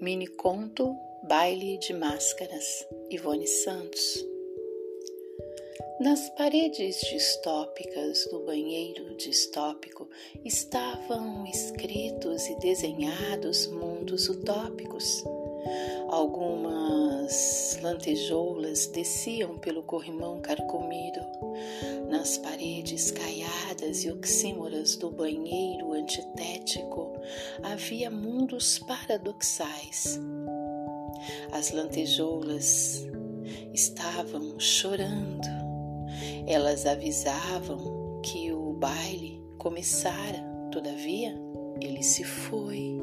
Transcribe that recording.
Mini conto Baile de Máscaras, Ivone Santos. Nas paredes distópicas do banheiro distópico estavam escritos e desenhados mundos utópicos. Algumas lantejoulas desciam pelo corrimão carcomido. Nas paredes caiadas e oxímoras do banheiro antitético havia mundos paradoxais. As lantejoulas estavam chorando. Elas avisavam que o baile começara, todavia, ele se foi.